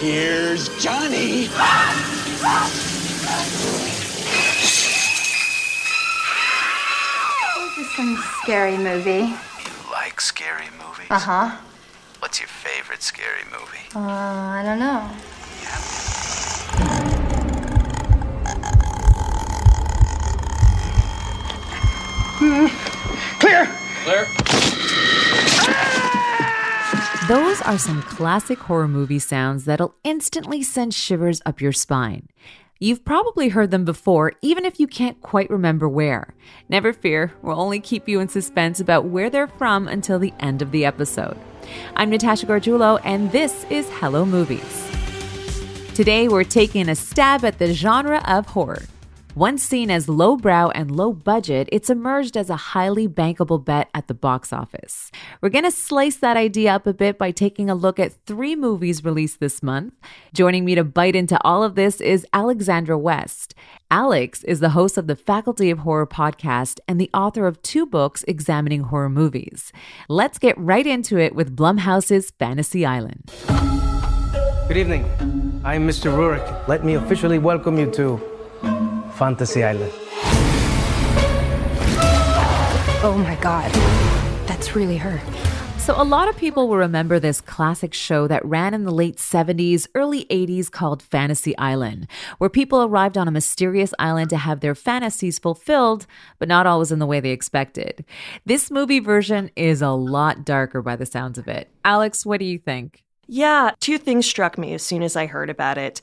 Here's Johnny. This is some scary movie. You like scary movies? Uh huh. What's your favorite scary movie? Uh, I don't know. Clear. Claire? Those are some classic horror movie sounds that'll instantly send shivers up your spine. You've probably heard them before, even if you can't quite remember where. Never fear, we'll only keep you in suspense about where they're from until the end of the episode. I'm Natasha Gargiulo, and this is Hello Movies. Today, we're taking a stab at the genre of horror. Once seen as lowbrow and low budget, it's emerged as a highly bankable bet at the box office. We're going to slice that idea up a bit by taking a look at three movies released this month. Joining me to bite into all of this is Alexandra West. Alex is the host of the Faculty of Horror podcast and the author of two books examining horror movies. Let's get right into it with Blumhouse's Fantasy Island. Good evening. I'm Mr. Roarke. Let me officially welcome you to Fantasy Island. Oh my god. That's really her. So, a lot of people will remember this classic show that ran in the late 70s, early 80s called Fantasy Island, where people arrived on a mysterious island to have their fantasies fulfilled, but not always in the way they expected. This movie version is a lot darker by the sounds of it. Alex, what do you think? Yeah, two things struck me as soon as I heard about it.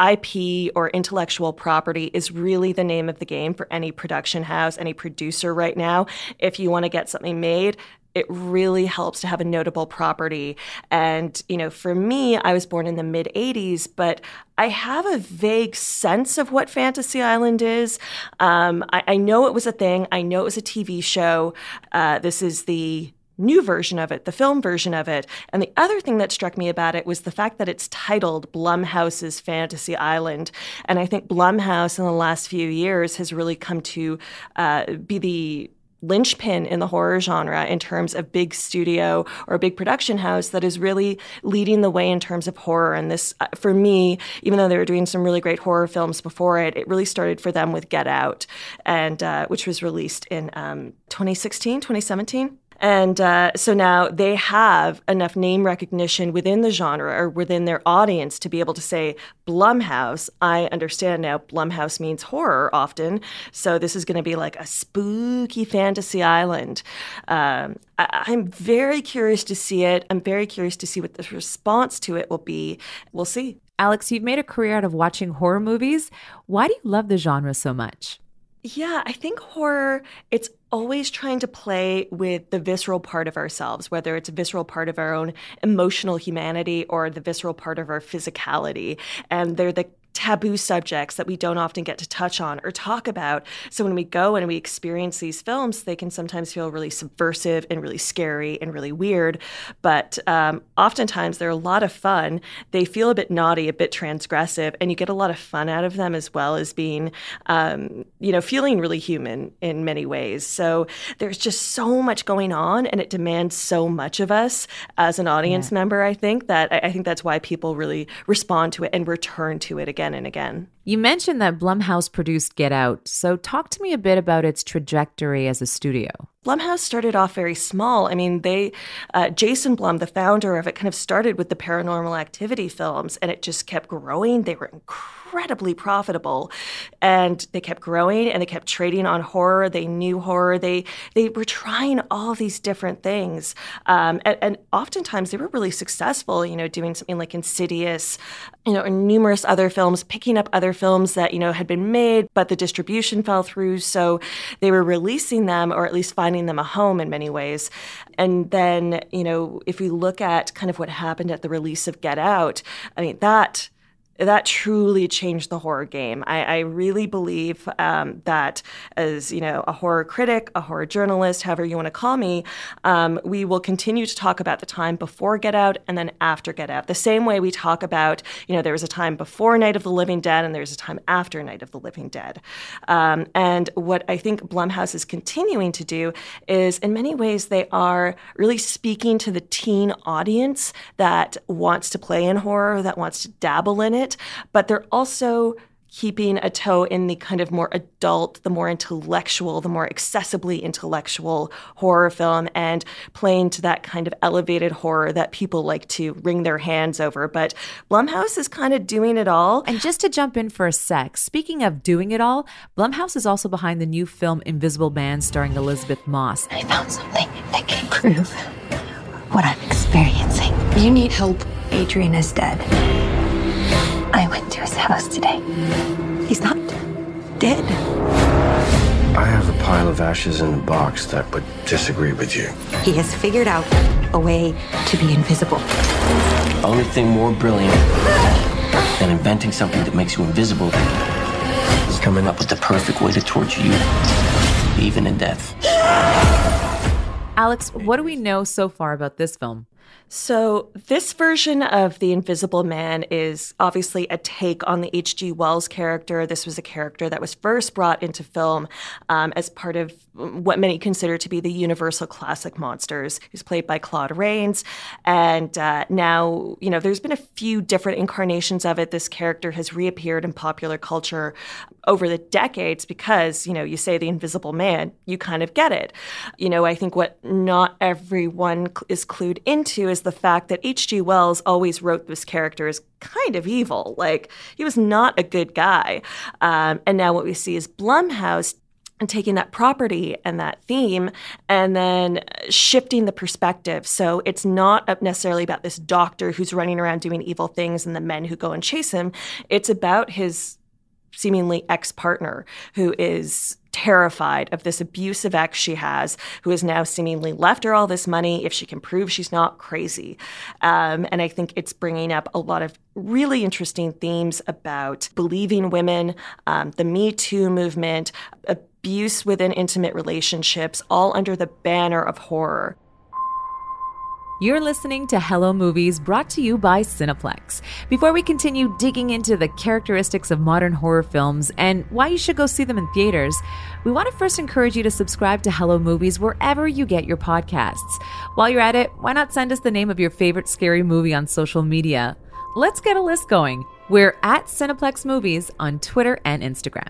IP or intellectual property is really the name of the game for any production house, any producer right now. If you want to get something made, it really helps to have a notable property. And, you know, for me, I was born in the mid 80s, but I have a vague sense of what Fantasy Island is. Um, I, I, know it was a thing, I know it was a TV show. Uh, this is the new version of it, the film version of it. And the other thing that struck me about it was the fact that it's titled Blumhouse's Fantasy Island. And I think Blumhouse in the last few years has really come to uh, be the linchpin in the horror genre in terms of big studio or big production house that is really leading the way in terms of horror. And this, uh, for me, even though they were doing some really great horror films before it, it really started for them with Get Out, and uh, which was released in um, 2016, 2017. And uh, so now they have enough name recognition within the genre or within their audience to be able to say, Blumhouse, I understand now Blumhouse means horror often. So this is going to be like a spooky fantasy island. Um, I- I'm very curious to see it. I'm very curious to see what the response to it will be. We'll see. Alex, you've made a career out of watching horror movies. Why do you love the genre so much? Yeah, I think horror, it's always trying to play with the visceral part of ourselves, whether it's a visceral part of our own emotional humanity or the visceral part of our physicality. And they're the taboo subjects that we don't often get to touch on or talk about. So when we go and we experience these films, they can sometimes feel really subversive and really scary and really weird. But um, oftentimes they're a lot of fun. They feel a bit naughty, a bit transgressive, and you get a lot of fun out of them as well as being, um, you know, feeling really human in many ways. So there's just so much going on, and it demands so much of us as an audience yeah. member. I think that I think that's why people really respond to it and return to it again again and again. You mentioned that Blumhouse produced Get Out, so talk to me a bit about its trajectory as a studio. Blumhouse started off very small. I mean, they, uh, Jason Blum, the founder of it, kind of started with the paranormal activity films, and it just kept growing. They were incredibly profitable, and they kept growing, and they kept trading on horror. They knew horror. They they were trying all these different things, um, and, and oftentimes they were really successful. You know, doing something like Insidious, you know, and numerous other films, picking up other films that you know had been made, but the distribution fell through, so they were releasing them, or at least finding them a home in many ways. And then, you know, if we look at kind of what happened at the release of Get Out, I mean, that that truly changed the horror game. I, I really believe um, that, as you know, a horror critic, a horror journalist, however you want to call me, um, we will continue to talk about the time before Get Out and then after Get Out. The same way we talk about, you know, there was a time before Night of the Living Dead and there's a time after Night of the Living Dead. Um, and what I think Blumhouse is continuing to do is, in many ways, they are really speaking to the teen audience that wants to play in horror, that wants to dabble in it it, but they're also keeping a toe in the kind of more adult, the more intellectual, the more accessibly intellectual horror film and playing to that kind of elevated horror that people like to wring their hands over. But Blumhouse is kind of doing it all. And just to jump in for a sec, speaking of doing it all, Blumhouse is also behind the new film Invisible Man starring Elisabeth Moss. I found something that can prove what I'm experiencing. You need help. Adrian is dead. I went to his house today. He's not dead. I have a pile of ashes in a box that would disagree with you. He has figured out a way to be invisible. Only thing more brilliant than inventing something that makes you invisible is coming up with the perfect way to torture you, even in death. Alex, what do we know so far about this film? So, this version of The Invisible Man is obviously a take on the H.G. Wells character. This was a character that was first brought into film um, as part of what many consider to be the Universal Classic Monsters. He's played by Claude Rains. And uh, now, you know, there's been a few different incarnations of it. This character has reappeared in popular culture over the decades because, you know, you say The Invisible Man, you kind of get it. You know, I think what not everyone is clued into is the fact that H.G. Wells always wrote this character as kind of evil. Like, he was not a good guy. Um, and now what we see is Blumhouse and taking that property and that theme and then shifting the perspective. So it's not necessarily about this doctor who's running around doing evil things and the men who go and chase him. It's about his seemingly ex partner who is terrified of this abusive ex she has, who has now seemingly left her all this money if she can prove she's not crazy. Um, and I think it's bringing up a lot of really interesting themes about believing women, um, the Me Too movement, abuse within intimate relationships, all under the banner of horror. You're listening to Hello Movies brought to you by Cineplex. Before we continue digging into the characteristics of modern horror films and why you should go see them in theaters, we want to first encourage you to subscribe to Hello Movies wherever you get your podcasts. While you're at it, why not send us the name of your favorite scary movie on social media? Let's get a list going. We're at Cineplex Movies on Twitter and Instagram.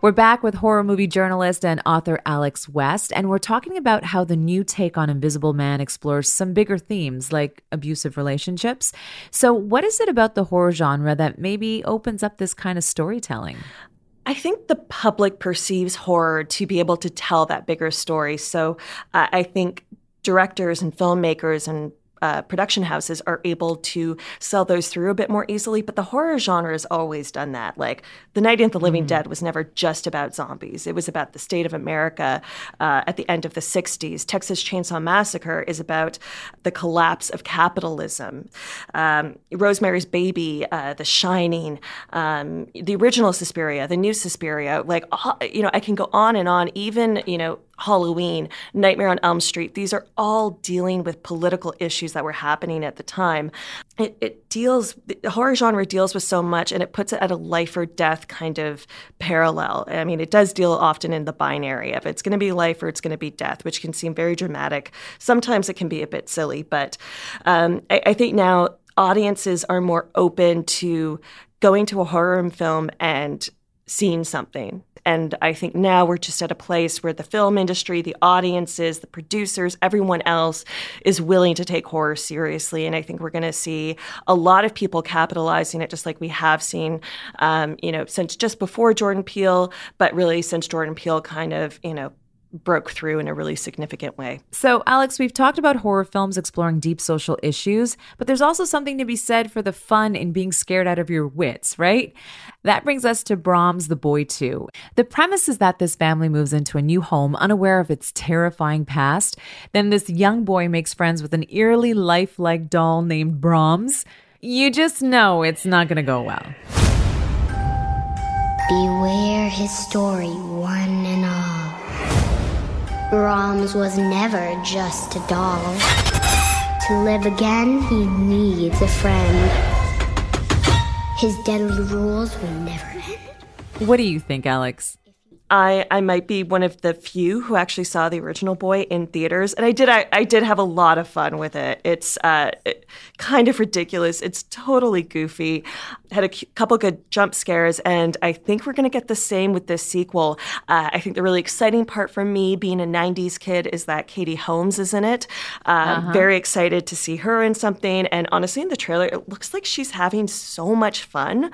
We're back with horror movie journalist and author Alex West, and we're talking about how the new take on Invisible Man explores some bigger themes like abusive relationships. So, what is it about the horror genre that maybe opens up this kind of storytelling? I think the public perceives horror to be able to tell that bigger story. So, uh, I think directors and filmmakers and uh, production houses are able to sell those through a bit more easily. But the horror genre has always done that. Like The Night of the Living mm. Dead was never just about zombies, it was about the state of America uh, at the end of the 60s. Texas Chainsaw Massacre is about the collapse of capitalism. Um, Rosemary's Baby, uh, The Shining, um, the original Suspiria, the new Suspiria, like, you know, I can go on and on, even, you know, Halloween, Nightmare on Elm Street, these are all dealing with political issues that were happening at the time. It, it, deals, the horror genre deals with so much and it puts it at a life or death kind of parallel. I mean, it does deal often in the binary of it's going to be life or it's going to be death, which can seem very dramatic. Sometimes it can be a bit silly, but um, I, I think now audiences are more open to going to a horror film and seeing something and I think now we're just at a place where the film industry, the audiences, the producers, everyone else is willing to take horror seriously. And I think we're going to see a lot of people capitalizing it, just like we have seen, um, you know, since just before Jordan Peele, but really since Jordan Peele kind of, you know, broke through in a really significant way. So, Alex, we've talked about horror films exploring deep social issues, but there's also something to be said for the fun in being scared out of your wits, right? That brings us to Brahms' The Boy 2. The premise is that this family moves into a new home unaware of its terrifying past. Then this young boy makes friends with an eerily lifelike doll named Brahms. you just know it's not going to go well. Beware his story, one. Brahms was never just a doll. To live again, he needs a friend. His deadly rules will never end. What do you think, Alex? I, I might be one of the few who actually saw the original boy in theaters and I did I, I did have a lot of fun with it. It's uh, it, kind of ridiculous. It's totally goofy. Had a couple good jump scares and I think we're going to get the same with this sequel. Uh, I think the really exciting part for me being a 90s kid is that Katie Holmes is in it. Uh, uh-huh. very excited to see her in something and honestly in the trailer it looks like she's having so much fun.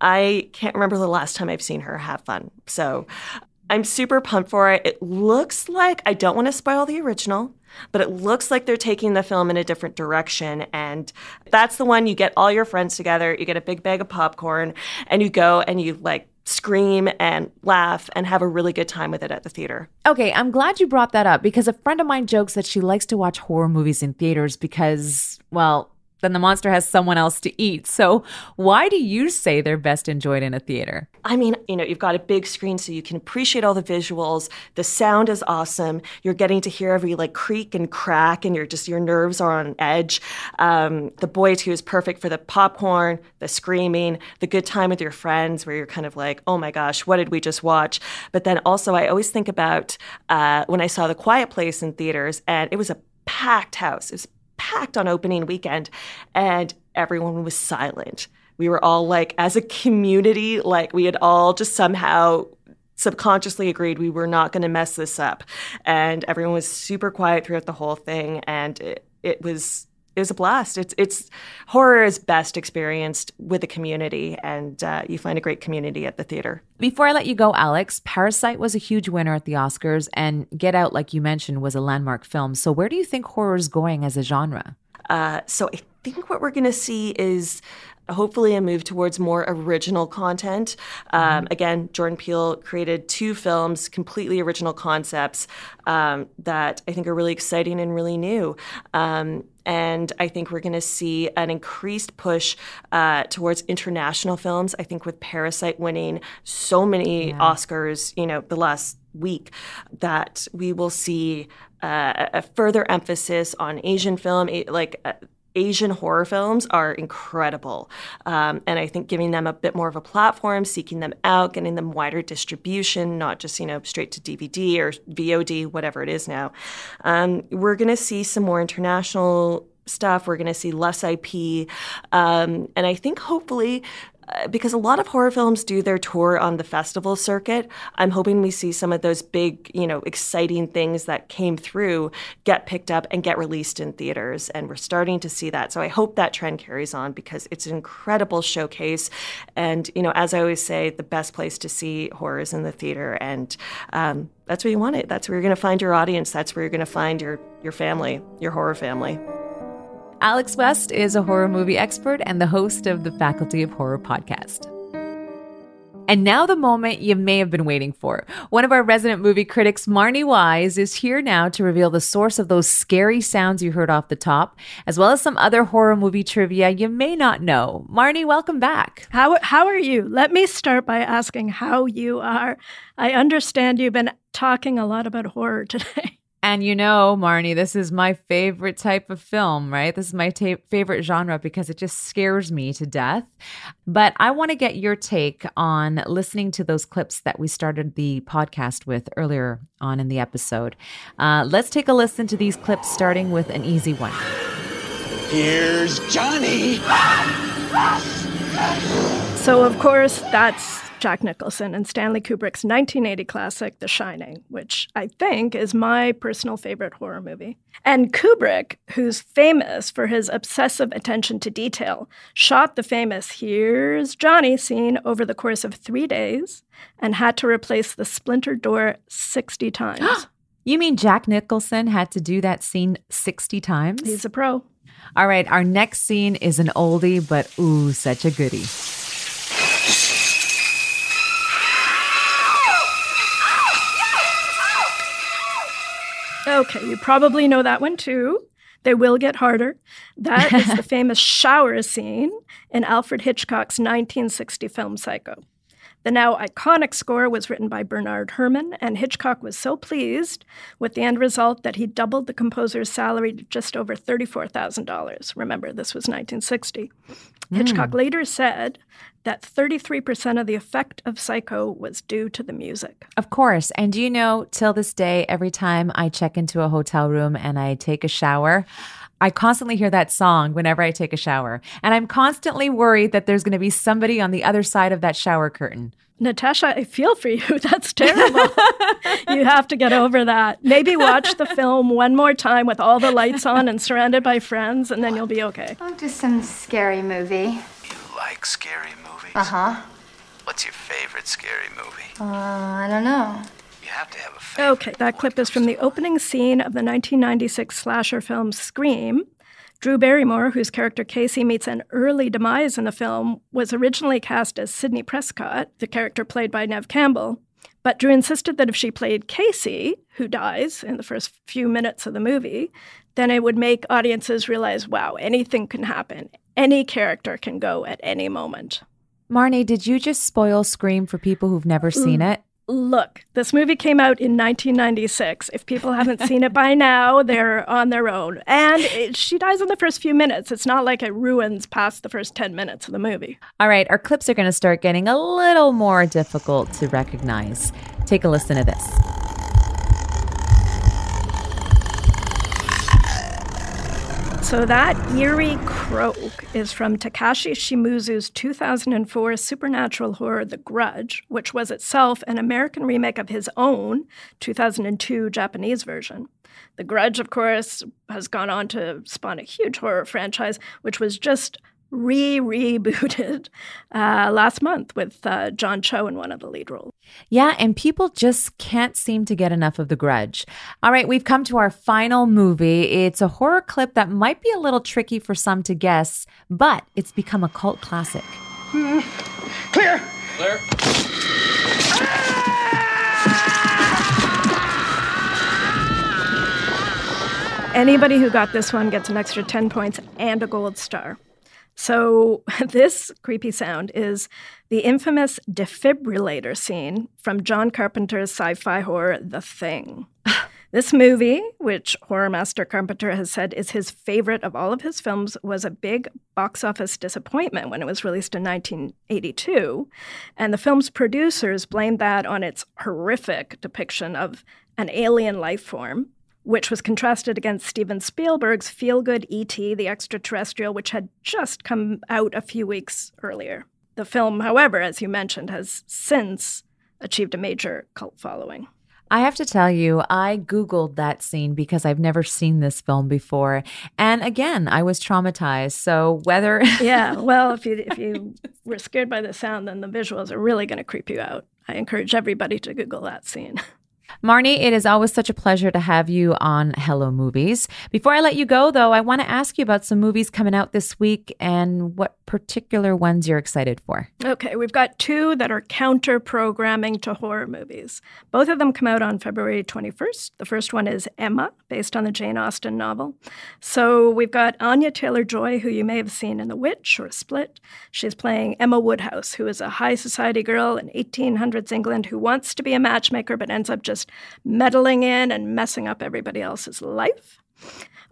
I can't remember the last time I've seen her have fun. So I'm super pumped for it. It looks like, I don't want to spoil the original, but it looks like they're taking the film in a different direction. And that's the one you get all your friends together, you get a big bag of popcorn, and you go and you like scream and laugh and have a really good time with it at the theater. Okay, I'm glad you brought that up because a friend of mine jokes that she likes to watch horror movies in theaters because, well, then the monster has someone else to eat. So, why do you say they're best enjoyed in a theater? I mean, you know, you've got a big screen so you can appreciate all the visuals. The sound is awesome. You're getting to hear every like creak and crack, and you're just, your nerves are on edge. Um, the boy, too, is perfect for the popcorn, the screaming, the good time with your friends where you're kind of like, oh my gosh, what did we just watch? But then also, I always think about uh, when I saw The Quiet Place in theaters, and it was a packed house. It was packed on opening weekend and everyone was silent. We were all like, as a community, like we had all just somehow subconsciously agreed we were not going to mess this up. And everyone was super quiet throughout the whole thing. And it, it was it was a blast. It's it's horror is best experienced with a community, and uh, you find a great community at the theater. Before I let you go, Alex, Parasite was a huge winner at the Oscars, and Get Out, like you mentioned, was a landmark film. So where do you think horror is going as a genre? Uh, so I think what we're going to see is hopefully a move towards more original content. Um, mm-hmm. Again, Jordan Peele created two films, completely original concepts um, that I think are really exciting and really new. Um, and I think we're going to see an increased push uh, towards international films. I think with Parasite winning so many yeah. Oscars, you know, the last week, that we will see uh, a further emphasis on Asian film, like. Uh, Asian horror films are incredible. Um, and I think giving them a bit more of a platform, seeking them out, getting them wider distribution, not just, you know, straight to DVD or VOD, whatever it is now. Um, we're going to see some more international stuff. We're going to see less IP. Um, and I think hopefully because a lot of horror films do their tour on the festival circuit. I'm hoping we see some of those big, you know, exciting things that came through get picked up and get released in theaters. And we're starting to see that. So I hope that trend carries on because it's an incredible showcase. And, you know, as I always say, the best place to see horror is in the theater. And um, that's where you want it. That's where you're going to find your audience. That's where you're going to find your, your family, your horror family. Alex West is a horror movie expert and the host of the Faculty of Horror podcast. And now, the moment you may have been waiting for. One of our resident movie critics, Marnie Wise, is here now to reveal the source of those scary sounds you heard off the top, as well as some other horror movie trivia you may not know. Marnie, welcome back. How, how are you? Let me start by asking how you are. I understand you've been talking a lot about horror today. And you know, Marnie, this is my favorite type of film, right? This is my ta- favorite genre because it just scares me to death. But I want to get your take on listening to those clips that we started the podcast with earlier on in the episode. Uh, let's take a listen to these clips, starting with an easy one. Here's Johnny. So, of course, that's Jack Nicholson and Stanley Kubrick's 1980 classic, The Shining, which I think is my personal favorite horror movie. And Kubrick, who's famous for his obsessive attention to detail, shot the famous Here's Johnny scene over the course of three days and had to replace the splintered door 60 times. you mean Jack Nicholson had to do that scene 60 times? He's a pro. All right, our next scene is an oldie, but ooh, such a goodie. Okay, you probably know that one too. They will get harder. That is the famous shower scene in Alfred Hitchcock's 1960 film Psycho. The now iconic score was written by Bernard Herrmann, and Hitchcock was so pleased with the end result that he doubled the composer's salary to just over $34,000. Remember, this was 1960. Mm. Hitchcock later said that 33% of the effect of Psycho was due to the music. Of course. And do you know, till this day, every time I check into a hotel room and I take a shower, I constantly hear that song whenever I take a shower. And I'm constantly worried that there's going to be somebody on the other side of that shower curtain. Natasha, I feel for you. That's terrible. you have to get over that. Maybe watch the film one more time with all the lights on and surrounded by friends, and then you'll be okay. Oh, just some scary movie. You like scary movies? Uh huh. What's your favorite scary movie? Uh, I don't know. You have to have a favorite. Okay, that clip is from the opening scene of the 1996 slasher film Scream. Drew Barrymore, whose character Casey meets an early demise in the film, was originally cast as Sidney Prescott, the character played by Neve Campbell. But Drew insisted that if she played Casey, who dies in the first few minutes of the movie, then it would make audiences realize wow, anything can happen. Any character can go at any moment. Marnie, did you just spoil Scream for people who've never seen mm. it? Look, this movie came out in 1996. If people haven't seen it by now, they're on their own. And it, she dies in the first few minutes. It's not like it ruins past the first 10 minutes of the movie. All right, our clips are going to start getting a little more difficult to recognize. Take a listen to this. So that eerie croak is from Takashi Shimizu's 2004 supernatural horror The Grudge, which was itself an American remake of his own 2002 Japanese version. The Grudge, of course, has gone on to spawn a huge horror franchise, which was just re rebooted uh, last month with uh, John Cho in one of the lead roles. Yeah, and people just can't seem to get enough of The Grudge. All right, we've come to our final movie. It's a horror clip that might be a little tricky for some to guess, but it's become a cult classic. Mm. Clear! Clear. Anybody who got this one gets an extra 10 points and a gold star. So, this creepy sound is the infamous defibrillator scene from John Carpenter's sci fi horror The Thing. This movie, which horror master Carpenter has said is his favorite of all of his films, was a big box office disappointment when it was released in 1982. And the film's producers blamed that on its horrific depiction of an alien life form which was contrasted against Steven Spielberg's feel good E.T., the extraterrestrial, which had just come out a few weeks earlier. The film, however, as you mentioned, has since achieved a major cult following. I have to tell you, I Googled that scene because I've never seen this film before. And again, I was traumatized. So whether Yeah, well, if you if you were scared by the sound, then the visuals are really gonna creep you out. I encourage everybody to Google that scene. Marnie, it is always such a pleasure to have you on Hello Movies. Before I let you go, though, I want to ask you about some movies coming out this week and what particular ones you're excited for. Okay, we've got two that are counter programming to horror movies. Both of them come out on February 21st. The first one is Emma, based on the Jane Austen novel. So we've got Anya Taylor Joy, who you may have seen in The Witch or Split. She's playing Emma Woodhouse, who is a high society girl in 1800s England who wants to be a matchmaker but ends up just just meddling in and messing up everybody else's life.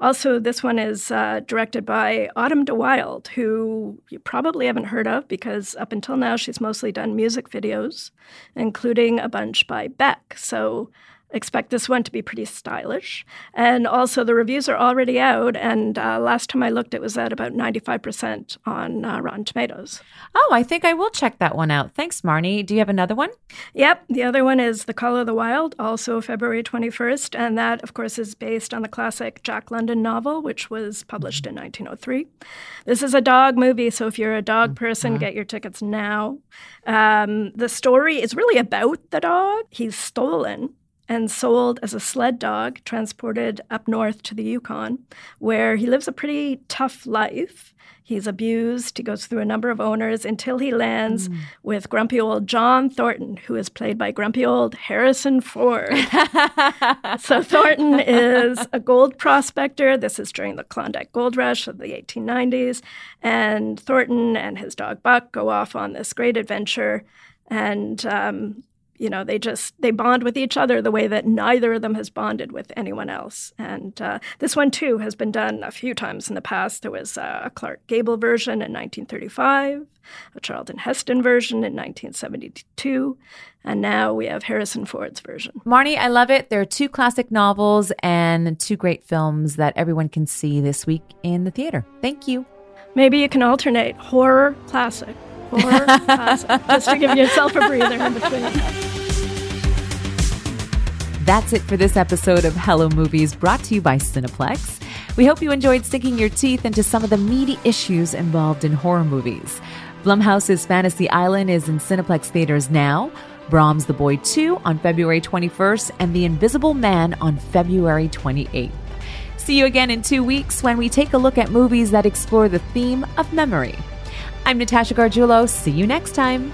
Also, this one is uh, directed by Autumn de Wilde, who you probably haven't heard of because up until now she's mostly done music videos, including a bunch by Beck. So expect this one to be pretty stylish. And also, the reviews are already out. And uh, last time I looked, it was at about 95% on uh, Rotten Tomatoes. Oh, I think I will check that one out. Thanks, Marnie. Do you have another one? Yep. The other one is The Call of the Wild, also February 21st. And that, of course, is based on the classic Jack London novel, which was published in 1903. This is a dog movie. So if you're a dog person, mm-hmm. get your tickets now. Um, the story is really about the dog. He's stolen and sold as a sled dog, transported up north to the Yukon, where he lives a pretty tough life. He's abused. He goes through a number of owners until he lands mm. with grumpy old John Thornton, who is played by grumpy old Harrison Ford. so Thornton is a gold prospector. This is during the Klondike Gold Rush of the 1890s. And Thornton and his dog Buck go off on this great adventure. And um, you know they just they bond with each other the way that neither of them has bonded with anyone else. And uh, this one too has been done a few times in the past. There was a clark gable version in 1935 a charlton heston version in 1972 and now we have harrison ford's version. Marnie i love it. There are two classic novels and two great films that everyone can see this week in the theater. Thank you. Maybe you can alternate horror classic horror classic just to give yourself a breather in between that's it for this episode of Hello Movies brought to you by Cineplex. We hope you enjoyed sinking your teeth into some of the meaty issues involved in horror movies. Blumhouse's Fantasy Island is in Cineplex theaters now. Brahms the Boy 2 on February 21st and The Invisible Man on February 28th. See you again in two weeks when we take a look at movies that explore the theme of memory. I'm Natasha Gargiulo. See you next time.